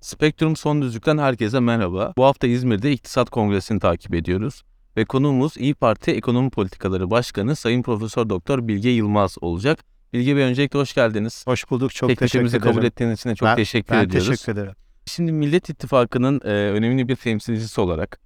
Spektrum Son Düzlük'ten herkese merhaba. Bu hafta İzmir'de İktisat Kongresi'ni takip ediyoruz. Ve konuğumuz İyi Parti Ekonomi Politikaları Başkanı Sayın Profesör Doktor Bilge Yılmaz olacak. Bilge Bey öncelikle hoş geldiniz. Hoş bulduk. Çok Teklifimizi teşekkür ederim. kabul ettiğiniz için de çok Ben- teşekkür ben ediyoruz. teşekkür ederim. Şimdi Millet İttifakı'nın e, önemli bir temsilcisi olarak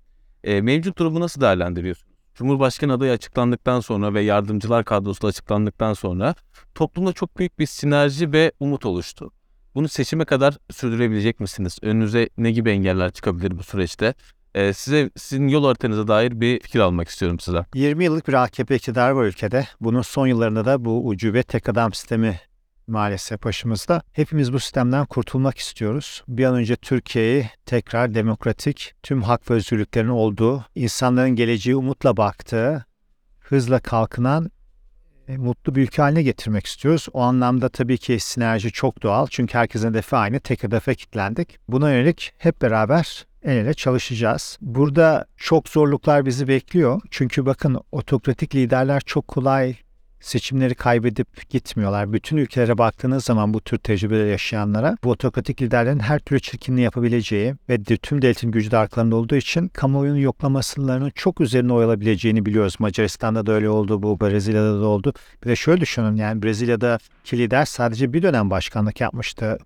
e, mevcut durumu nasıl değerlendiriyorsunuz? Cumhurbaşkanı adayı açıklandıktan sonra ve yardımcılar kadrosu açıklandıktan sonra toplumda çok büyük bir sinerji ve umut oluştu. Bunu seçime kadar sürdürebilecek misiniz? Önünüze ne gibi engeller çıkabilir bu süreçte? E, size sizin yol haritanıza dair bir fikir almak istiyorum sizden. 20 yıllık bir AKP iktidarı var ülkede. Bunun son yıllarında da bu ucube tek adam sistemi maalesef başımızda. Hepimiz bu sistemden kurtulmak istiyoruz. Bir an önce Türkiye'yi tekrar demokratik, tüm hak ve özgürlüklerin olduğu, insanların geleceği umutla baktığı, hızla kalkınan mutlu bir ülke haline getirmek istiyoruz. O anlamda tabii ki sinerji çok doğal. Çünkü herkesin hedefi aynı. Tek hedefe kilitlendik. Buna yönelik hep beraber el ele çalışacağız. Burada çok zorluklar bizi bekliyor. Çünkü bakın otokratik liderler çok kolay seçimleri kaybedip gitmiyorlar. Bütün ülkelere baktığınız zaman bu tür tecrübeleri yaşayanlara bu otokratik liderlerin her türlü çirkinliği yapabileceği ve de- tüm devletin gücü de arkalarında olduğu için kamuoyunun yoklamasılarının çok üzerine oyalabileceğini biliyoruz. Macaristan'da da öyle oldu, bu Brezilya'da da oldu. Bir de şöyle düşünün yani Brezilya'daki lider sadece bir dönem başkanlık yapmıştı.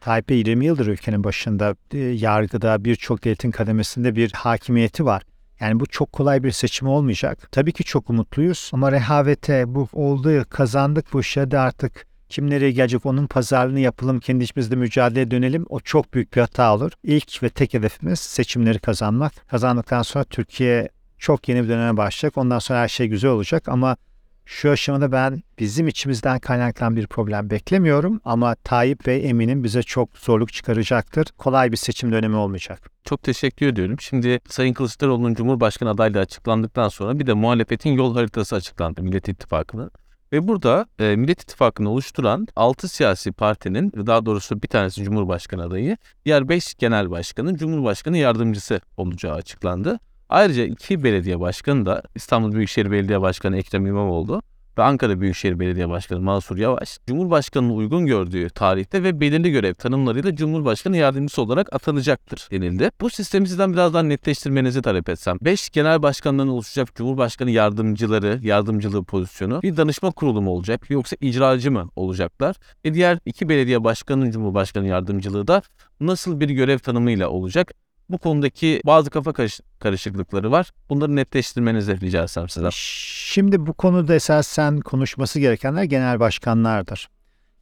Tayyip Bey 20 yıldır ülkenin başında, e, yargıda birçok devletin kademesinde bir hakimiyeti var. Yani bu çok kolay bir seçim olmayacak. Tabii ki çok umutluyuz ama rehavete bu oldu, kazandık bu işe hadi artık kim nereye gelecek onun pazarlığını yapalım, kendi içimizde mücadeleye dönelim. O çok büyük bir hata olur. İlk ve tek hedefimiz seçimleri kazanmak. Kazandıktan sonra Türkiye çok yeni bir döneme başlayacak. Ondan sonra her şey güzel olacak ama şu aşamada ben bizim içimizden kaynaklanan bir problem beklemiyorum ama Tayyip Bey eminim bize çok zorluk çıkaracaktır. Kolay bir seçim dönemi olmayacak. Çok teşekkür ediyorum. Şimdi Sayın Kılıçdaroğlu'nun Cumhurbaşkanı adaylığı açıklandıktan sonra bir de muhalefetin yol haritası açıklandı Millet İttifakı'nın. Ve burada e, Millet İttifakı'nı oluşturan 6 siyasi partinin daha doğrusu bir tanesi Cumhurbaşkanı adayı, diğer 5 genel başkanın Cumhurbaşkanı yardımcısı olacağı açıklandı. Ayrıca iki belediye başkanı da İstanbul Büyükşehir Belediye Başkanı Ekrem İmamoğlu ve Ankara Büyükşehir Belediye Başkanı Mansur Yavaş, Cumhurbaşkanı'nın uygun gördüğü tarihte ve belirli görev tanımlarıyla Cumhurbaşkanı yardımcısı olarak atanacaktır denildi. Bu sistemi sizden biraz daha netleştirmenizi talep etsem. 5 genel başkandan oluşacak Cumhurbaşkanı yardımcıları, yardımcılığı pozisyonu bir danışma kurulu mu olacak yoksa icracı mı olacaklar? Ve diğer iki belediye başkanının Cumhurbaşkanı yardımcılığı da nasıl bir görev tanımıyla olacak? Bu konudaki bazı kafa karış- karışıklıkları var. Bunları netleştirmenizi rica etsem sizden. Şimdi bu konuda esasen konuşması gerekenler genel başkanlardır.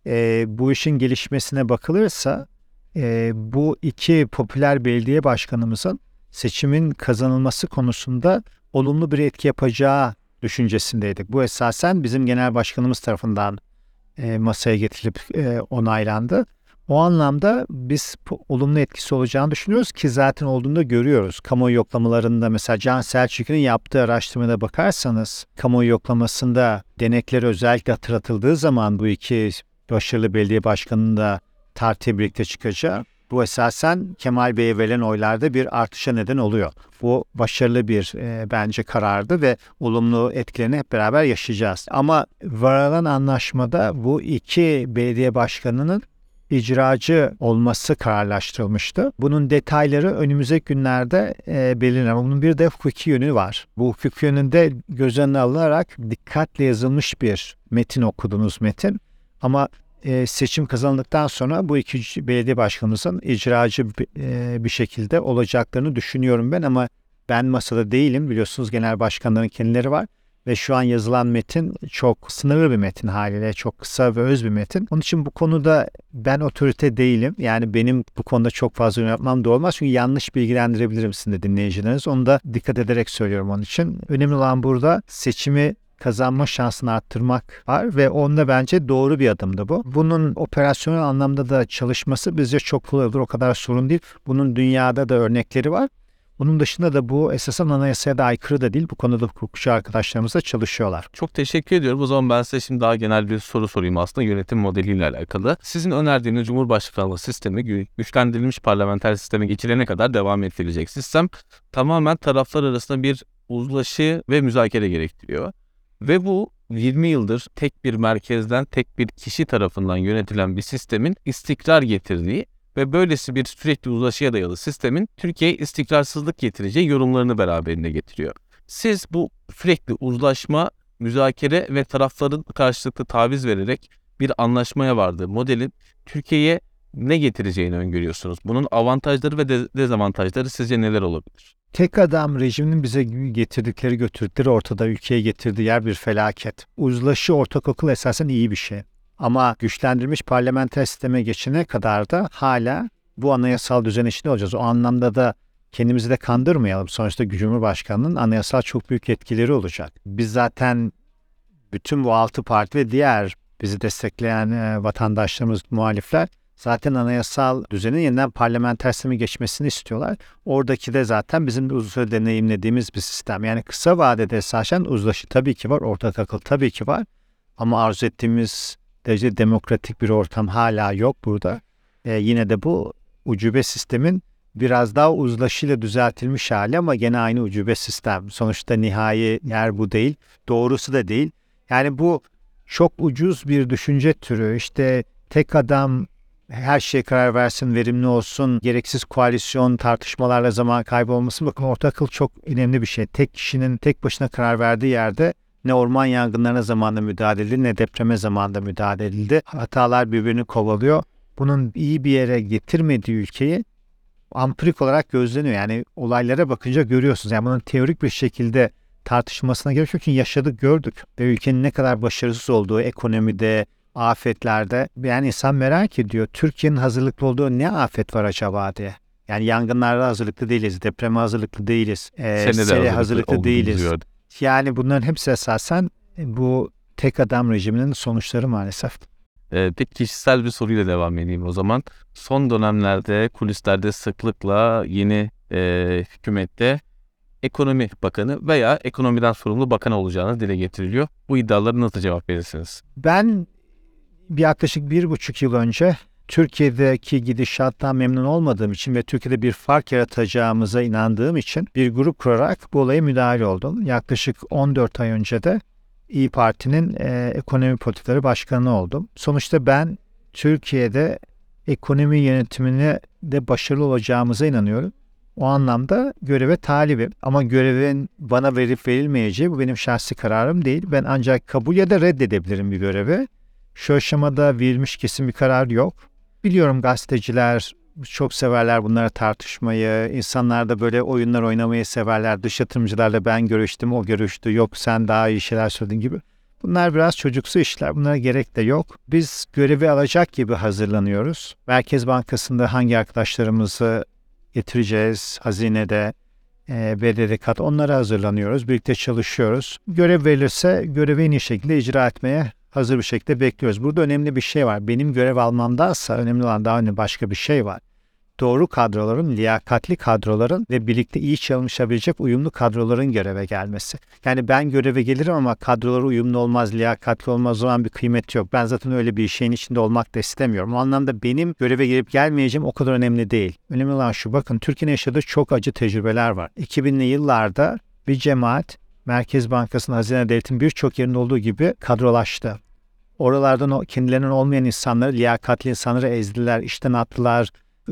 Ee, bu işin gelişmesine bakılırsa e, bu iki popüler belediye başkanımızın seçimin kazanılması konusunda olumlu bir etki yapacağı düşüncesindeydik. Bu esasen bizim genel başkanımız tarafından e, masaya getirilip e, onaylandı. O anlamda biz olumlu etkisi olacağını düşünüyoruz ki zaten olduğunu da görüyoruz. Kamuoyu yoklamalarında mesela Can Selçuk'un yaptığı araştırmada bakarsanız kamuoyu yoklamasında denekleri özellikle hatırlatıldığı zaman bu iki başarılı belediye başkanının da tartıya birlikte çıkacağı bu esasen Kemal Bey'e verilen oylarda bir artışa neden oluyor. Bu başarılı bir e, bence karardı ve olumlu etkilerini hep beraber yaşayacağız. Ama varılan anlaşmada bu iki belediye başkanının icracı olması kararlaştırılmıştı. Bunun detayları önümüzdeki günlerde e, belirlenir. Bunun bir de hukuki yönü var. Bu hukuki yönünde göz önüne alınarak dikkatle yazılmış bir metin okudunuz metin. Ama e, seçim kazanıldıktan sonra bu iki belediye başkanımızın icracı e, bir şekilde olacaklarını düşünüyorum ben ama ben masada değilim. Biliyorsunuz genel başkanların kendileri var. Ve şu an yazılan metin çok sınırlı bir metin haliyle. Çok kısa ve öz bir metin. Onun için bu konuda ben otorite değilim. Yani benim bu konuda çok fazla yorum yapmam doğru olmaz. Çünkü yanlış bilgilendirebilirim sizin de dinleyicileriniz. Onu da dikkat ederek söylüyorum onun için. Önemli olan burada seçimi kazanma şansını arttırmak var ve onda bence doğru bir adımdı bu. Bunun operasyonel anlamda da çalışması bizce çok kolay olur. O kadar sorun değil. Bunun dünyada da örnekleri var. Bunun dışında da bu esasen anayasaya da aykırı da değil. Bu konuda hukukçu arkadaşlarımız da çalışıyorlar. Çok teşekkür ediyorum. O zaman ben size şimdi daha genel bir soru sorayım aslında yönetim modeliyle alakalı. Sizin önerdiğiniz Cumhurbaşkanlığı sistemi gü- güçlendirilmiş parlamenter sisteme geçilene kadar devam ettirilecek sistem tamamen taraflar arasında bir uzlaşı ve müzakere gerektiriyor. Ve bu 20 yıldır tek bir merkezden tek bir kişi tarafından yönetilen bir sistemin istikrar getirdiği ve böylesi bir sürekli uzlaşıya dayalı sistemin Türkiye'ye istikrarsızlık getireceği yorumlarını beraberinde getiriyor. Siz bu sürekli uzlaşma, müzakere ve tarafların karşılıklı taviz vererek bir anlaşmaya vardığı modelin Türkiye'ye ne getireceğini öngörüyorsunuz? Bunun avantajları ve de- dezavantajları sizce neler olabilir? Tek adam rejiminin bize getirdikleri götürdükleri ortada ülkeye getirdiği yer bir felaket. Uzlaşı ortak okul esasen iyi bir şey. Ama güçlendirilmiş parlamenter sisteme geçene kadar da hala bu anayasal düzen içinde olacağız. O anlamda da kendimizi de kandırmayalım. Sonuçta Cumhurbaşkanı'nın anayasal çok büyük etkileri olacak. Biz zaten bütün bu altı parti ve diğer bizi destekleyen e, vatandaşlarımız, muhalifler zaten anayasal düzenin yeniden parlamenter sisteme geçmesini istiyorlar. Oradaki de zaten bizim de uzun süre deneyimlediğimiz bir sistem. Yani kısa vadede esasen uzlaşı tabii ki var, ortak akıl tabii ki var. Ama arzu ettiğimiz derece demokratik bir ortam hala yok burada. Ee, yine de bu ucube sistemin biraz daha uzlaşıyla düzeltilmiş hali ama gene aynı ucube sistem. Sonuçta nihai yer bu değil. Doğrusu da değil. Yani bu çok ucuz bir düşünce türü. İşte tek adam her şeye karar versin, verimli olsun, gereksiz koalisyon tartışmalarla zaman kaybolmasın. Bakın orta akıl çok önemli bir şey. Tek kişinin tek başına karar verdiği yerde ne orman yangınlarına zamanında müdahale edildi ne depreme zamanında müdahale edildi. Hatalar birbirini kovalıyor. Bunun iyi bir yere getirmediği ülkeyi ampirik olarak gözleniyor. Yani olaylara bakınca görüyorsunuz. Yani bunun teorik bir şekilde tartışmasına gerek yok. Çünkü yaşadık, gördük. Ve ülkenin ne kadar başarısız olduğu ekonomide, afetlerde yani insan merak ediyor. Türkiye'nin hazırlıklı olduğu ne afet var acaba diye. Yani yangınlara hazırlıklı değiliz, depreme hazırlıklı değiliz, e, sele hazırlıklı olduğunuzu değiliz. gördüm. Yani bunların hepsi esasen bu tek adam rejiminin sonuçları maalesef. Ee, peki kişisel bir soruyla devam edeyim o zaman. Son dönemlerde kulislerde sıklıkla yeni e, hükümette ekonomi bakanı veya ekonomiden sorumlu bakan olacağını dile getiriliyor. Bu iddialara nasıl cevap verirsiniz? Ben bir yaklaşık bir buçuk yıl önce Türkiye'deki gidişattan memnun olmadığım için ve Türkiye'de bir fark yaratacağımıza inandığım için bir grup kurarak bu olaya müdahale oldum. Yaklaşık 14 ay önce de İyi Parti'nin e, ekonomi politikaları başkanı oldum. Sonuçta ben Türkiye'de ekonomi yönetimine de başarılı olacağımıza inanıyorum. O anlamda göreve talibim. Ama görevin bana verip verilmeyeceği bu benim şahsi kararım değil. Ben ancak kabul ya da reddedebilirim bir görevi. Şu aşamada verilmiş kesin bir karar yok. Biliyorum gazeteciler çok severler bunları tartışmayı. İnsanlar da böyle oyunlar oynamayı severler. Dış yatırımcılarla ben görüştüm, o görüştü. Yok sen daha iyi şeyler söyledin gibi. Bunlar biraz çocuksu işler. Bunlara gerek de yok. Biz görevi alacak gibi hazırlanıyoruz. Merkez Bankası'nda hangi arkadaşlarımızı getireceğiz, hazinede, e, BDDK'da onlara hazırlanıyoruz. Birlikte çalışıyoruz. Görev verilirse görevi en iyi şekilde icra etmeye hazır bir şekilde bekliyoruz. Burada önemli bir şey var. Benim görev almamdansa önemli olan daha önemli başka bir şey var. Doğru kadroların, liyakatli kadroların ve birlikte iyi çalışabilecek uyumlu kadroların göreve gelmesi. Yani ben göreve gelirim ama kadroları uyumlu olmaz, liyakatli olmaz o zaman bir kıymet yok. Ben zaten öyle bir şeyin içinde olmak da istemiyorum. O anlamda benim göreve gelip gelmeyeceğim o kadar önemli değil. Önemli olan şu bakın Türkiye'nin yaşadığı çok acı tecrübeler var. 2000'li yıllarda bir cemaat Merkez Bankası'nın hazine devletin birçok yerinde olduğu gibi kadrolaştı. Oralardan o kendilerinin olmayan insanları, liyakatli insanları ezdiler, işten attılar,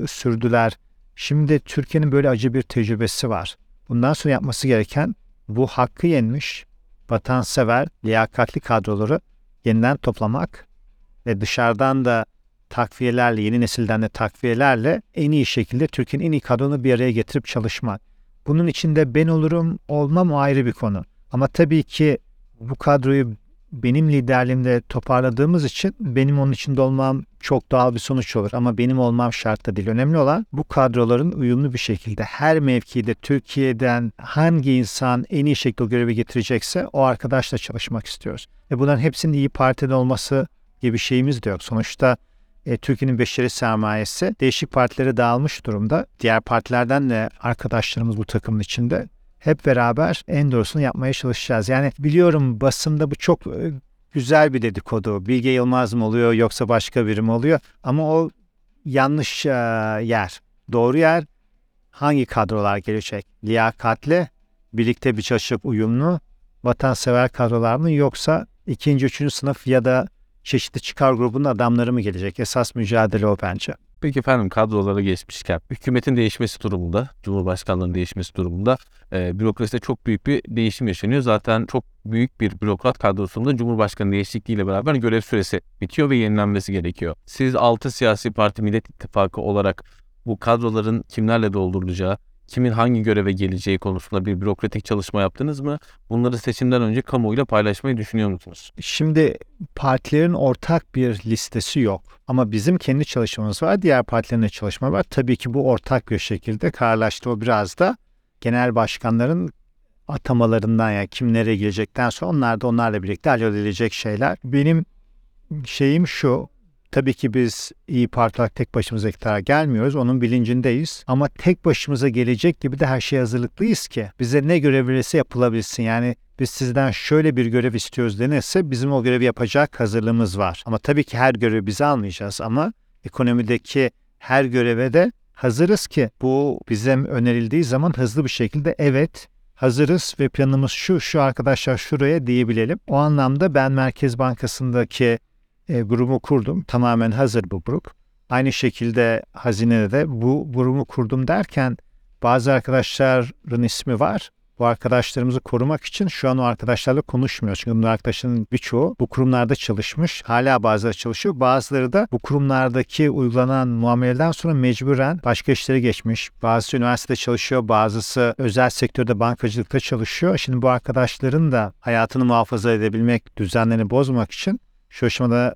sürdüler. Şimdi Türkiye'nin böyle acı bir tecrübesi var. Bundan sonra yapması gereken bu hakkı yenmiş, vatansever, liyakatli kadroları yeniden toplamak ve dışarıdan da takviyelerle, yeni nesilden de takviyelerle en iyi şekilde Türkiye'nin en iyi kadronu bir araya getirip çalışmak. Bunun içinde ben olurum, olmam ayrı bir konu. Ama tabii ki bu kadroyu benim liderliğimde toparladığımız için benim onun içinde olmam çok doğal bir sonuç olur. Ama benim olmam şart da değil. Önemli olan bu kadroların uyumlu bir şekilde her mevkide Türkiye'den hangi insan en iyi şekilde görevi getirecekse o arkadaşla çalışmak istiyoruz. Ve bunların hepsinin iyi partide olması gibi şeyimiz de yok. Sonuçta e, Türkiye'nin beşeri sermayesi değişik partilere dağılmış durumda. Diğer partilerden de arkadaşlarımız bu takımın içinde. Hep beraber en doğrusunu yapmaya çalışacağız. Yani biliyorum basında bu çok e, güzel bir dedikodu. Bilge Yılmaz mı oluyor yoksa başka biri mi oluyor? Ama o yanlış e, yer. Doğru yer hangi kadrolar gelecek? Liyakatli, birlikte bir çalışıp uyumlu, vatansever kadrolar mı yoksa ikinci, üçüncü sınıf ya da çeşitli çıkar grubunun adamları mı gelecek? Esas mücadele o bence. Peki efendim kadrolara geçmişken hükümetin değişmesi durumunda, Cumhurbaşkanlığının değişmesi durumunda e, bürokraside çok büyük bir değişim yaşanıyor. Zaten çok büyük bir bürokrat kadrosunda Cumhurbaşkanı değişikliğiyle beraber görev süresi bitiyor ve yenilenmesi gerekiyor. Siz 6 siyasi parti Millet İttifakı olarak bu kadroların kimlerle doldurulacağı, kimin hangi göreve geleceği konusunda bir bürokratik çalışma yaptınız mı? Bunları seçimden önce kamuoyuyla paylaşmayı düşünüyor musunuz? Şimdi partilerin ortak bir listesi yok. Ama bizim kendi çalışmamız var, diğer partilerin de çalışma var. Tabii ki bu ortak bir şekilde kararlaştı. O biraz da genel başkanların atamalarından yani kimlere gelecekten sonra onlar da onlarla birlikte halledilecek şeyler. Benim şeyim şu, Tabii ki biz iyi Parti tek başımıza iktidara gelmiyoruz. Onun bilincindeyiz. Ama tek başımıza gelecek gibi de her şeye hazırlıklıyız ki bize ne görev verirse yapılabilsin. Yani biz sizden şöyle bir görev istiyoruz denirse bizim o görevi yapacak hazırlığımız var. Ama tabii ki her görevi biz almayacağız ama ekonomideki her göreve de hazırız ki bu bize önerildiği zaman hızlı bir şekilde evet hazırız ve planımız şu şu arkadaşlar şuraya diyebilelim. O anlamda ben Merkez Bankası'ndaki e, grubu kurdum. Tamamen hazır bu grup. Aynı şekilde hazinede de bu grubu kurdum derken bazı arkadaşların ismi var. Bu arkadaşlarımızı korumak için şu an o arkadaşlarla konuşmuyoruz. Çünkü bu arkadaşların birçoğu bu kurumlarda çalışmış. Hala bazıları çalışıyor. Bazıları da bu kurumlardaki uygulanan muameleden sonra mecburen başka işlere geçmiş. Bazısı üniversitede çalışıyor, bazısı özel sektörde bankacılıkta çalışıyor. Şimdi bu arkadaşların da hayatını muhafaza edebilmek, düzenlerini bozmak için şu aşamada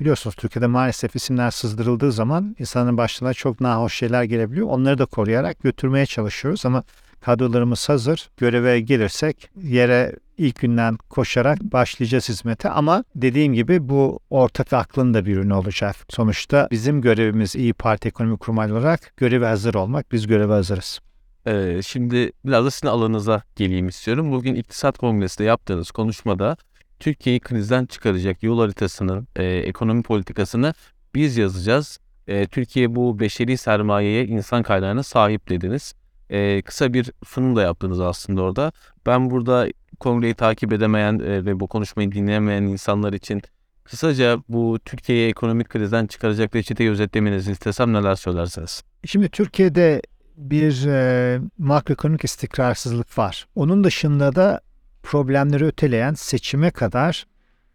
biliyorsunuz Türkiye'de maalesef isimler sızdırıldığı zaman insanın başına çok nahoş şeyler gelebiliyor. Onları da koruyarak götürmeye çalışıyoruz ama kadrolarımız hazır. Göreve gelirsek yere ilk günden koşarak başlayacağız hizmete ama dediğim gibi bu ortak aklın da bir ürünü olacak. Sonuçta bizim görevimiz İyi Parti Ekonomi Kurmaylı olarak göreve hazır olmak. Biz göreve hazırız. Ee, şimdi biraz da sizin alanınıza geleyim istiyorum. Bugün İktisat Kongresi'nde yaptığınız konuşmada Türkiye'yi krizden çıkaracak yol haritasını, e, ekonomi politikasını biz yazacağız. E, Türkiye bu beşeri sermayeye, insan kaynağına sahip dediniz. E, kısa bir sunum da yaptınız aslında orada. Ben burada kongreyi takip edemeyen e, ve bu konuşmayı dinleyemeyen insanlar için kısaca bu Türkiye'yi ekonomik krizden çıkaracak reçeteyi özetlemenizi istesem neler söylersiniz? Şimdi Türkiye'de bir e, makroekonomik istikrarsızlık var. Onun dışında da problemleri öteleyen seçime kadar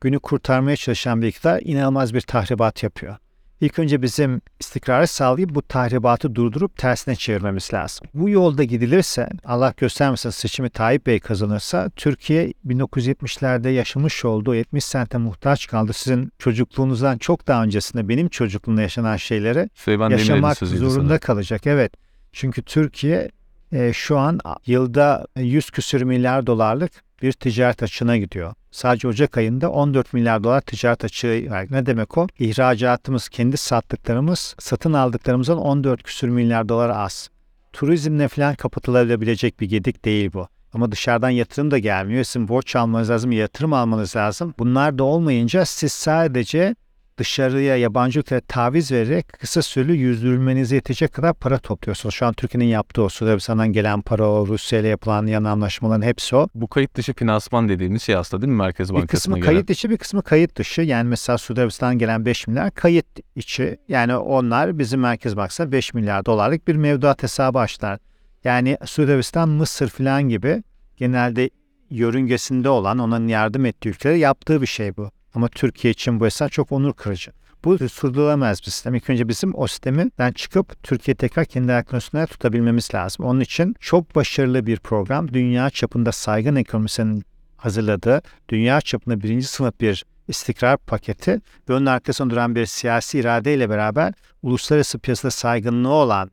günü kurtarmaya çalışan bir iktidar inanılmaz bir tahribat yapıyor. İlk önce bizim istikrarı sağlayıp bu tahribatı durdurup tersine çevirmemiz lazım. Bu yolda gidilirse, Allah göstermesin seçimi Tayyip Bey kazanırsa, Türkiye 1970'lerde yaşamış olduğu 70 sente muhtaç kaldı. Sizin çocukluğunuzdan çok daha öncesinde benim çocukluğumda yaşanan şeyleri Süleyman yaşamak zorunda sanırım. kalacak. Evet. Çünkü Türkiye e, şu an yılda 100 küsür milyar dolarlık bir ticaret açığına gidiyor. Sadece Ocak ayında 14 milyar dolar ticaret açığı var. Ne demek o? İhracatımız, kendi sattıklarımız, satın aldıklarımızdan 14 küsür milyar dolar az. Turizmle falan kapatılabilecek bir gedik değil bu. Ama dışarıdan yatırım da gelmiyor. Sizin borç almanız lazım, yatırım almanız lazım. Bunlar da olmayınca siz sadece dışarıya yabancı ülkelere taviz vererek kısa süreli yüzdürülmenize yetecek kadar para topluyorsunuz. Şu an Türkiye'nin yaptığı o Suudi Arabistan'dan gelen para o, Rusya ile yapılan yan anlaşmaların hepsi o. Bu kayıt dışı finansman dediğimiz şey aslında değil mi Merkez Bir Bankası'na kısmı gelen? kayıt içi bir kısmı kayıt dışı. Yani mesela Suudi Arabistan'dan gelen 5 milyar kayıt içi. Yani onlar bizim Merkez Bankası'na 5 milyar dolarlık bir mevduat hesabı açtılar. Yani Suudi Arabistan, Mısır falan gibi genelde yörüngesinde olan onların yardım ettiği ülkelere yaptığı bir şey bu. Ama Türkiye için bu hesap çok onur kırıcı. Bu sürdürülemez bir sistem. İlk önce bizim o sisteminden çıkıp Türkiye tekrar kendi ayaklarının tutabilmemiz lazım. Onun için çok başarılı bir program. Dünya çapında saygın ekonomisinin hazırladığı, dünya çapında birinci sınıf bir istikrar paketi ve onun arkasında duran bir siyasi iradeyle beraber uluslararası piyasada saygınlığı olan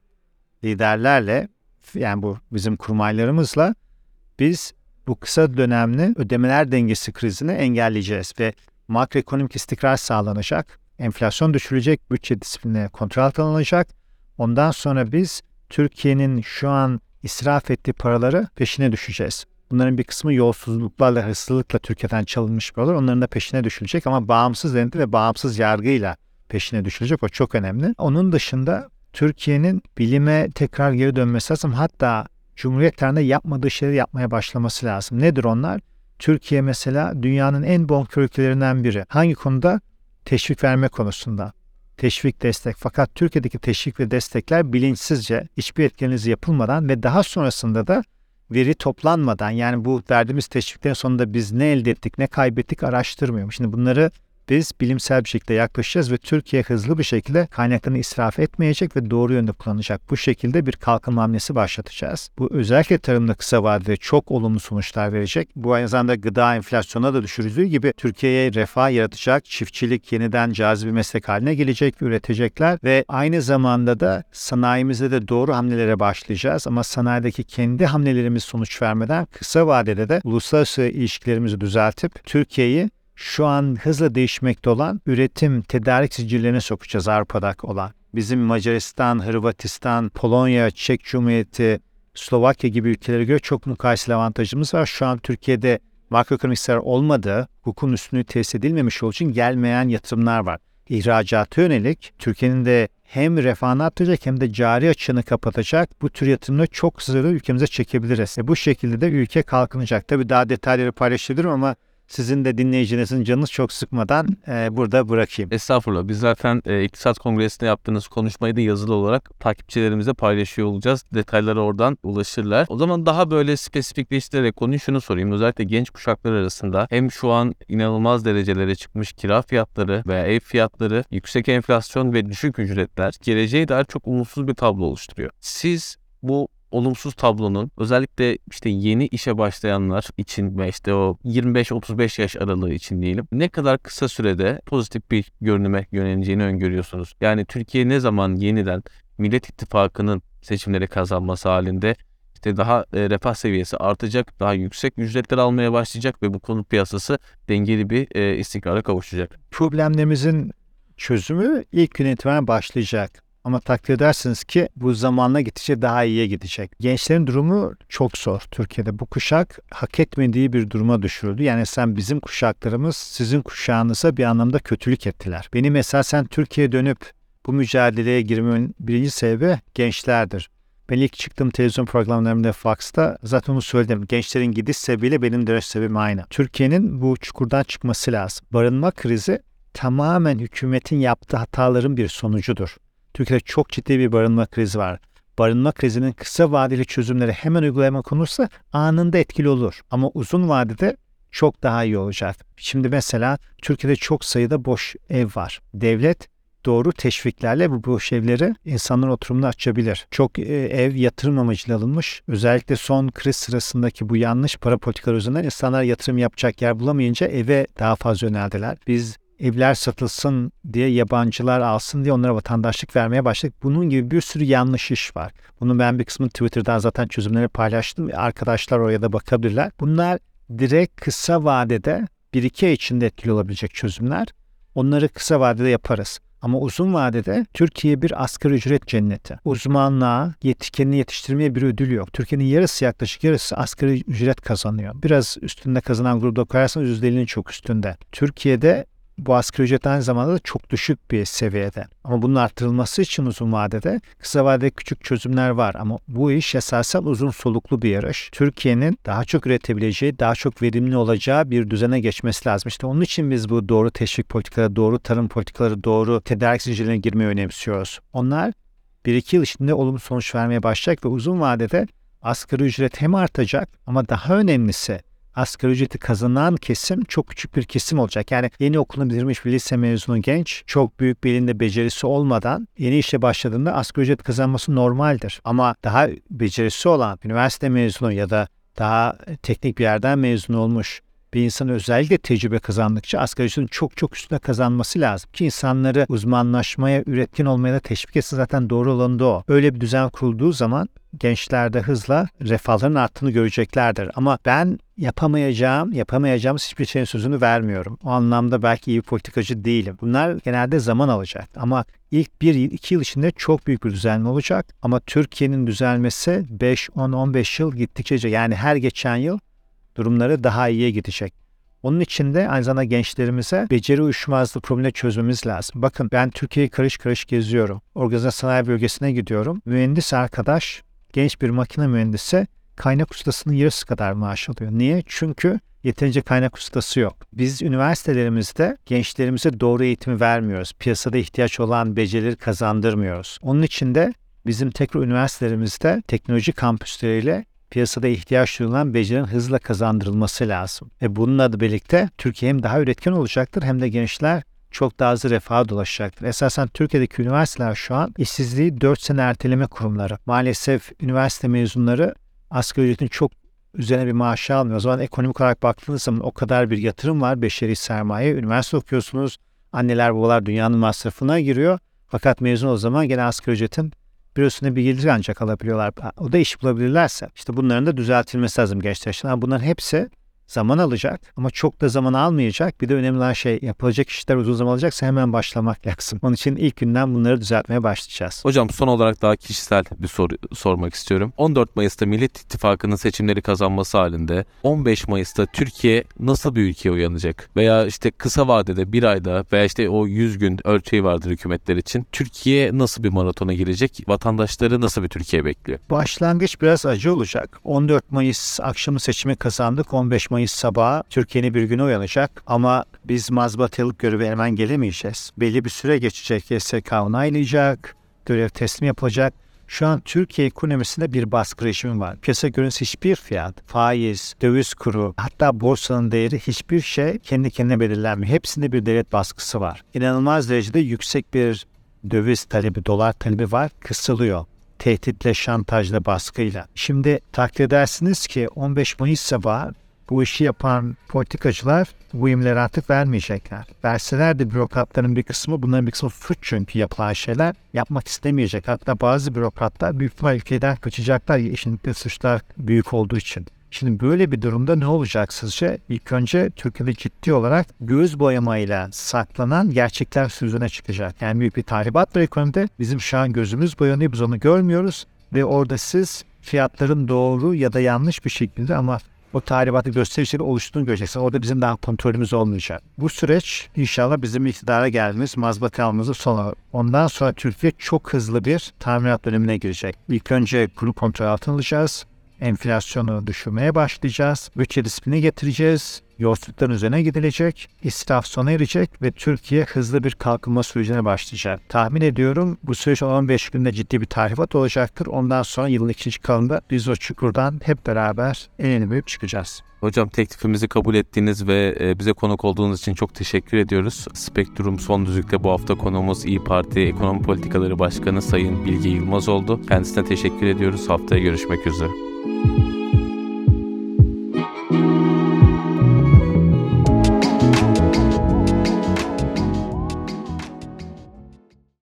liderlerle yani bu bizim kurmaylarımızla biz bu kısa dönemli ödemeler dengesi krizini engelleyeceğiz ve makroekonomik istikrar sağlanacak. enflasyon düşürülecek, bütçe disiplini kontrol altına alınacak. Ondan sonra biz Türkiye'nin şu an israf ettiği paraları peşine düşeceğiz. Bunların bir kısmı yolsuzluklarla, hırsızlıkla Türkiye'den çalınmış paralar. Onların da peşine düşülecek ama bağımsız denetim ve bağımsız yargıyla peşine düşülecek. O çok önemli. Onun dışında Türkiye'nin bilime tekrar geri dönmesi lazım. Hatta Cumhuriyet tarihinde yapmadığı şeyleri yapmaya başlaması lazım. Nedir onlar? Türkiye mesela dünyanın en bonkör ülkelerinden biri. Hangi konuda? Teşvik verme konusunda. Teşvik destek. Fakat Türkiye'deki teşvik ve destekler bilinçsizce hiçbir etkinliğiniz yapılmadan ve daha sonrasında da veri toplanmadan yani bu verdiğimiz teşviklerin sonunda biz ne elde ettik ne kaybettik araştırmıyor. Şimdi bunları biz bilimsel bir şekilde yaklaşacağız ve Türkiye hızlı bir şekilde kaynaklarını israf etmeyecek ve doğru yönde kullanacak. Bu şekilde bir kalkınma hamlesi başlatacağız. Bu özellikle tarımda kısa vadede çok olumlu sonuçlar verecek. Bu aynı zamanda gıda enflasyona da düşürüldüğü gibi Türkiye'ye refah yaratacak, çiftçilik yeniden cazip meslek haline gelecek, üretecekler ve aynı zamanda da sanayimizde de doğru hamlelere başlayacağız. Ama sanayideki kendi hamlelerimiz sonuç vermeden kısa vadede de uluslararası ilişkilerimizi düzeltip Türkiye'yi şu an hızla değişmekte olan üretim tedarik zincirlerine sokacağız Avrupa'da olan. Bizim Macaristan, Hırvatistan, Polonya, Çek Cumhuriyeti, Slovakya gibi ülkelere göre çok mukayeseli avantajımız var. Şu an Türkiye'de makroekonomik zarar olmadığı, hukukun üstünlüğü tesis edilmemiş olduğu için gelmeyen yatırımlar var. İhracata yönelik Türkiye'nin de hem refahını arttıracak hem de cari açığını kapatacak bu tür yatırımları çok hızlı ülkemize çekebiliriz. E bu şekilde de ülke kalkınacak. Tabii daha detayları paylaşabilirim ama sizin de dinleyicinizin canınız çok sıkmadan e, burada bırakayım. Estağfurullah. Biz zaten e, İktisat Kongresi'nde yaptığınız konuşmayı da yazılı olarak takipçilerimize paylaşıyor olacağız. Detaylara oradan ulaşırlar. O zaman daha böyle spesifikleştirerek konuyu şunu sorayım. Özellikle genç kuşaklar arasında hem şu an inanılmaz derecelere çıkmış kira fiyatları veya ev fiyatları, yüksek enflasyon ve düşük ücretler geleceğe dair çok umutsuz bir tablo oluşturuyor. Siz bu olumsuz tablonun özellikle işte yeni işe başlayanlar için ve işte o 25-35 yaş aralığı için diyelim ne kadar kısa sürede pozitif bir görünüme yöneleceğini öngörüyorsunuz. Yani Türkiye ne zaman yeniden Millet İttifakı'nın seçimleri kazanması halinde işte daha e, refah seviyesi artacak, daha yüksek ücretler almaya başlayacak ve bu konut piyasası dengeli bir e, istikrara kavuşacak. Problemlerimizin çözümü ilk itibaren başlayacak. Ama takdir edersiniz ki bu zamanla gidecek daha iyiye gidecek. Gençlerin durumu çok zor Türkiye'de. Bu kuşak hak etmediği bir duruma düşürüldü. Yani sen bizim kuşaklarımız sizin kuşağınıza bir anlamda kötülük ettiler. Benim esasen Türkiye'ye dönüp bu mücadeleye girmemin birinci sebebi gençlerdir. Ben ilk çıktığım televizyon programlarımda Fox'ta zaten onu söyledim. Gençlerin gidiş sebebiyle benim dönüş sebebim aynı. Türkiye'nin bu çukurdan çıkması lazım. Barınma krizi tamamen hükümetin yaptığı hataların bir sonucudur. Türkiye'de çok ciddi bir barınma krizi var. Barınma krizinin kısa vadeli çözümleri hemen uygulama konursa anında etkili olur. Ama uzun vadede çok daha iyi olacak. Şimdi mesela Türkiye'de çok sayıda boş ev var. Devlet doğru teşviklerle bu boş evleri insanların oturumunu açabilir. Çok e, ev yatırım amacıyla alınmış. Özellikle son kriz sırasındaki bu yanlış para politikaları yüzünden insanlar yatırım yapacak yer bulamayınca eve daha fazla yöneldiler. Biz evler satılsın diye yabancılar alsın diye onlara vatandaşlık vermeye başladık. Bunun gibi bir sürü yanlış iş var. Bunu ben bir kısmını Twitter'dan zaten çözümleri paylaştım. Arkadaşlar oraya da bakabilirler. Bunlar direkt kısa vadede bir iki ay içinde etkili olabilecek çözümler. Onları kısa vadede yaparız. Ama uzun vadede Türkiye bir asgari ücret cenneti. Uzmanlığa, yetişkenini yetiştirmeye bir ödül yok. Türkiye'nin yarısı yaklaşık yarısı asgari ücret kazanıyor. Biraz üstünde kazanan grupta koyarsanız %50'nin çok üstünde. Türkiye'de bu asgari ücret aynı zamanda da çok düşük bir seviyede. Ama bunun arttırılması için uzun vadede kısa vadede küçük çözümler var. Ama bu iş esasen uzun soluklu bir yarış. Türkiye'nin daha çok üretebileceği, daha çok verimli olacağı bir düzene geçmesi lazım. İşte onun için biz bu doğru teşvik politikaları, doğru tarım politikaları, doğru tedarik zincirlerine girmeyi önemsiyoruz. Onlar bir iki yıl içinde olumlu sonuç vermeye başlayacak ve uzun vadede asgari ücret hem artacak ama daha önemlisi asgari ücreti kazanan kesim çok küçük bir kesim olacak. Yani yeni okulunu bitirmiş bir lise mezunu genç çok büyük bir elinde becerisi olmadan yeni işe başladığında asgari ücret kazanması normaldir. Ama daha becerisi olan üniversite mezunu ya da daha teknik bir yerden mezun olmuş Bir insan özellikle tecrübe kazandıkça asgari ücretin çok çok üstüne kazanması lazım. Ki insanları uzmanlaşmaya, üretken olmaya da teşvik etsin zaten doğru olan da o. Öyle bir düzen kurulduğu zaman gençlerde hızla refahların arttığını göreceklerdir. Ama ben yapamayacağım, yapamayacağımız hiçbir şeyin sözünü vermiyorum. O anlamda belki iyi bir politikacı değilim. Bunlar genelde zaman alacak. Ama ilk bir yıl, iki yıl içinde çok büyük bir düzelme olacak. Ama Türkiye'nin düzelmesi 5, 10, 15 yıl gittikçe yani her geçen yıl durumları daha iyiye gidecek. Onun için de aynı zamanda gençlerimize beceri uyuşmazlığı problemini çözmemiz lazım. Bakın ben Türkiye'yi karış karış geziyorum. Organize sanayi bölgesine gidiyorum. Mühendis arkadaş, genç bir makine mühendisi kaynak ustasının yarısı kadar maaş alıyor. Niye? Çünkü yeterince kaynak ustası yok. Biz üniversitelerimizde gençlerimize doğru eğitimi vermiyoruz. Piyasada ihtiyaç olan becerileri kazandırmıyoruz. Onun için de bizim tekrar üniversitelerimizde teknoloji kampüsleriyle piyasada ihtiyaç duyulan becerinin hızla kazandırılması lazım. Ve bununla da birlikte Türkiye hem daha üretken olacaktır hem de gençler çok daha hızlı refaha dolaşacaktır. Esasen Türkiye'deki üniversiteler şu an işsizliği 4 sene erteleme kurumları. Maalesef üniversite mezunları asgari ücretin çok üzerine bir maaş almıyor. O zaman ekonomik olarak baktığınız zaman o kadar bir yatırım var beşeri sermaye. Üniversite okuyorsunuz. Anneler babalar dünyanın masrafına giriyor. Fakat mezun o zaman gene asgari ücretin üstüne bir gelir ancak alabiliyorlar. O da iş bulabilirlerse. İşte bunların da düzeltilmesi lazım gençler için. Ama bunların hepsi zaman alacak ama çok da zaman almayacak. Bir de önemli olan şey yapılacak işler uzun zaman alacaksa hemen başlamak lazım. Onun için ilk günden bunları düzeltmeye başlayacağız. Hocam son olarak daha kişisel bir soru sormak istiyorum. 14 Mayıs'ta Millet İttifakı'nın seçimleri kazanması halinde 15 Mayıs'ta Türkiye nasıl bir ülkeye uyanacak? Veya işte kısa vadede bir ayda veya işte o 100 gün ölçeği vardır hükümetler için. Türkiye nasıl bir maratona girecek? Vatandaşları nasıl bir Türkiye bekliyor? Başlangıç biraz acı olacak. 14 Mayıs akşamı seçimi kazandık. 15 Mayıs sabahı Türkiye'nin bir güne uyanacak. Ama biz mazbatılık görevi hemen gelemeyeceğiz. Belli bir süre geçecek. YSK onaylayacak. Görev teslim yapılacak. Şu an Türkiye ekonomisinde bir baskı rejimi var. Piyasa görüntüsü hiçbir fiyat, faiz, döviz kuru, hatta borsanın değeri hiçbir şey kendi kendine belirlenmiyor. Hepsinde bir devlet baskısı var. İnanılmaz derecede yüksek bir döviz talebi, dolar talebi var, kısılıyor tehditle, şantajla, baskıyla. Şimdi takdir edersiniz ki 15 Mayıs sabahı bu işi yapan politikacılar bu imleri artık vermeyecekler. Verseler de bürokratların bir kısmı, bunların bir kısmı suç çünkü yapılan şeyler yapmak istemeyecek. Hatta bazı bürokratlar büyük ihtimal ülkeden kaçacaklar işin suçlar büyük olduğu için. Şimdi böyle bir durumda ne olacak sizce? İlk önce Türkiye'de ciddi olarak göz boyamayla saklanan gerçekler süzüne çıkacak. Yani büyük bir tahribat var ekonomide. Bizim şu an gözümüz boyanıyor, biz onu görmüyoruz. Ve orada siz fiyatların doğru ya da yanlış bir şekilde ama o tahribatı gösterişleri oluştuğunu göreceksiniz. Orada bizim daha kontrolümüz olmayacak. Bu süreç inşallah bizim iktidara geldiğimiz mazbata almamızın sonu. Ondan sonra Türkiye çok hızlı bir tamirat dönemine girecek. İlk önce kuru kontrol altına alacağız enflasyonu düşürmeye başlayacağız. Bütçe disiplini getireceğiz. Yolsuzlukların üzerine gidilecek. İsraf sona erecek ve Türkiye hızlı bir kalkınma sürecine başlayacak. Tahmin ediyorum bu süreç 15 günde ciddi bir tahribat olacaktır. Ondan sonra yılın ikinci kalanında biz o çukurdan hep beraber elini büyüp çıkacağız. Hocam teklifimizi kabul ettiğiniz ve e, bize konuk olduğunuz için çok teşekkür ediyoruz. Spektrum Son Düzlük'te bu hafta konuğumuz İyi Parti Ekonomi Politikaları Başkanı Sayın Bilge Yılmaz oldu. Kendisine teşekkür ediyoruz. Haftaya görüşmek üzere. you